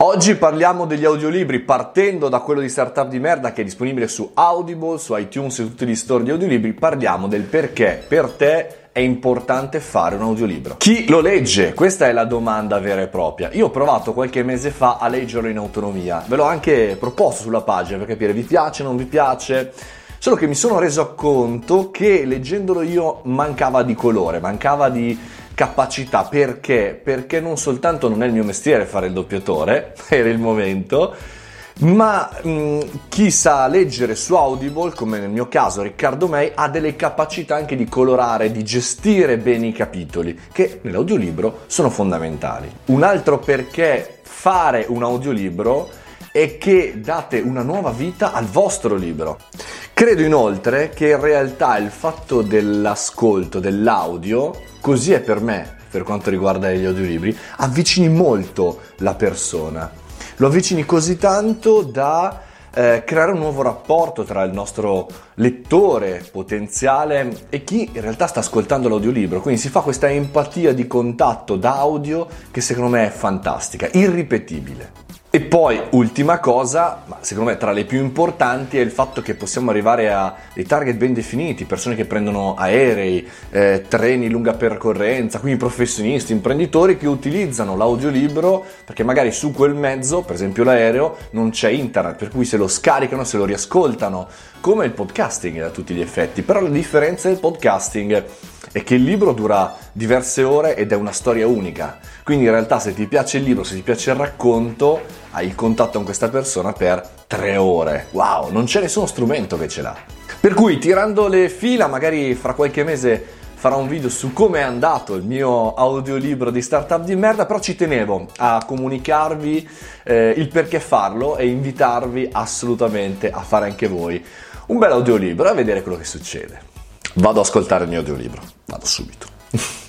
Oggi parliamo degli audiolibri partendo da quello di Startup di Merda che è disponibile su Audible, su iTunes e tutti gli store di audiolibri. Parliamo del perché per te è importante fare un audiolibro. Chi lo legge? Questa è la domanda vera e propria. Io ho provato qualche mese fa a leggerlo in autonomia. Ve l'ho anche proposto sulla pagina per capire vi piace, non vi piace. Solo che mi sono reso conto che leggendolo io mancava di colore, mancava di capacità. Perché? Perché non soltanto non è il mio mestiere fare il doppiatore, era il momento, ma mh, chi sa leggere su Audible, come nel mio caso Riccardo May, ha delle capacità anche di colorare, di gestire bene i capitoli, che nell'audiolibro sono fondamentali. Un altro perché fare un audiolibro è che date una nuova vita al vostro libro. Credo inoltre che in realtà il fatto dell'ascolto, dell'audio, così è per me, per quanto riguarda gli audiolibri, avvicini molto la persona. Lo avvicini così tanto da eh, creare un nuovo rapporto tra il nostro lettore potenziale e chi in realtà sta ascoltando l'audiolibro. Quindi si fa questa empatia di contatto d'audio che secondo me è fantastica, irripetibile. E poi, ultima cosa, ma secondo me tra le più importanti, è il fatto che possiamo arrivare a dei target ben definiti, persone che prendono aerei, eh, treni lunga percorrenza, quindi professionisti, imprenditori che utilizzano l'audiolibro perché magari su quel mezzo, per esempio l'aereo, non c'è internet, per cui se lo scaricano, se lo riascoltano, come il podcasting a tutti gli effetti. Però la differenza del podcasting è che il libro dura diverse ore ed è una storia unica. Quindi in realtà se ti piace il libro, se ti piace il racconto, hai il contatto con questa persona per tre ore. Wow, non c'è nessuno strumento che ce l'ha. Per cui tirando le fila, magari fra qualche mese farò un video su come è andato il mio audiolibro di startup di merda, però ci tenevo a comunicarvi eh, il perché farlo e invitarvi assolutamente a fare anche voi un bel audiolibro e a vedere quello che succede. Vado ad ascoltare il mio audiolibro, vado subito.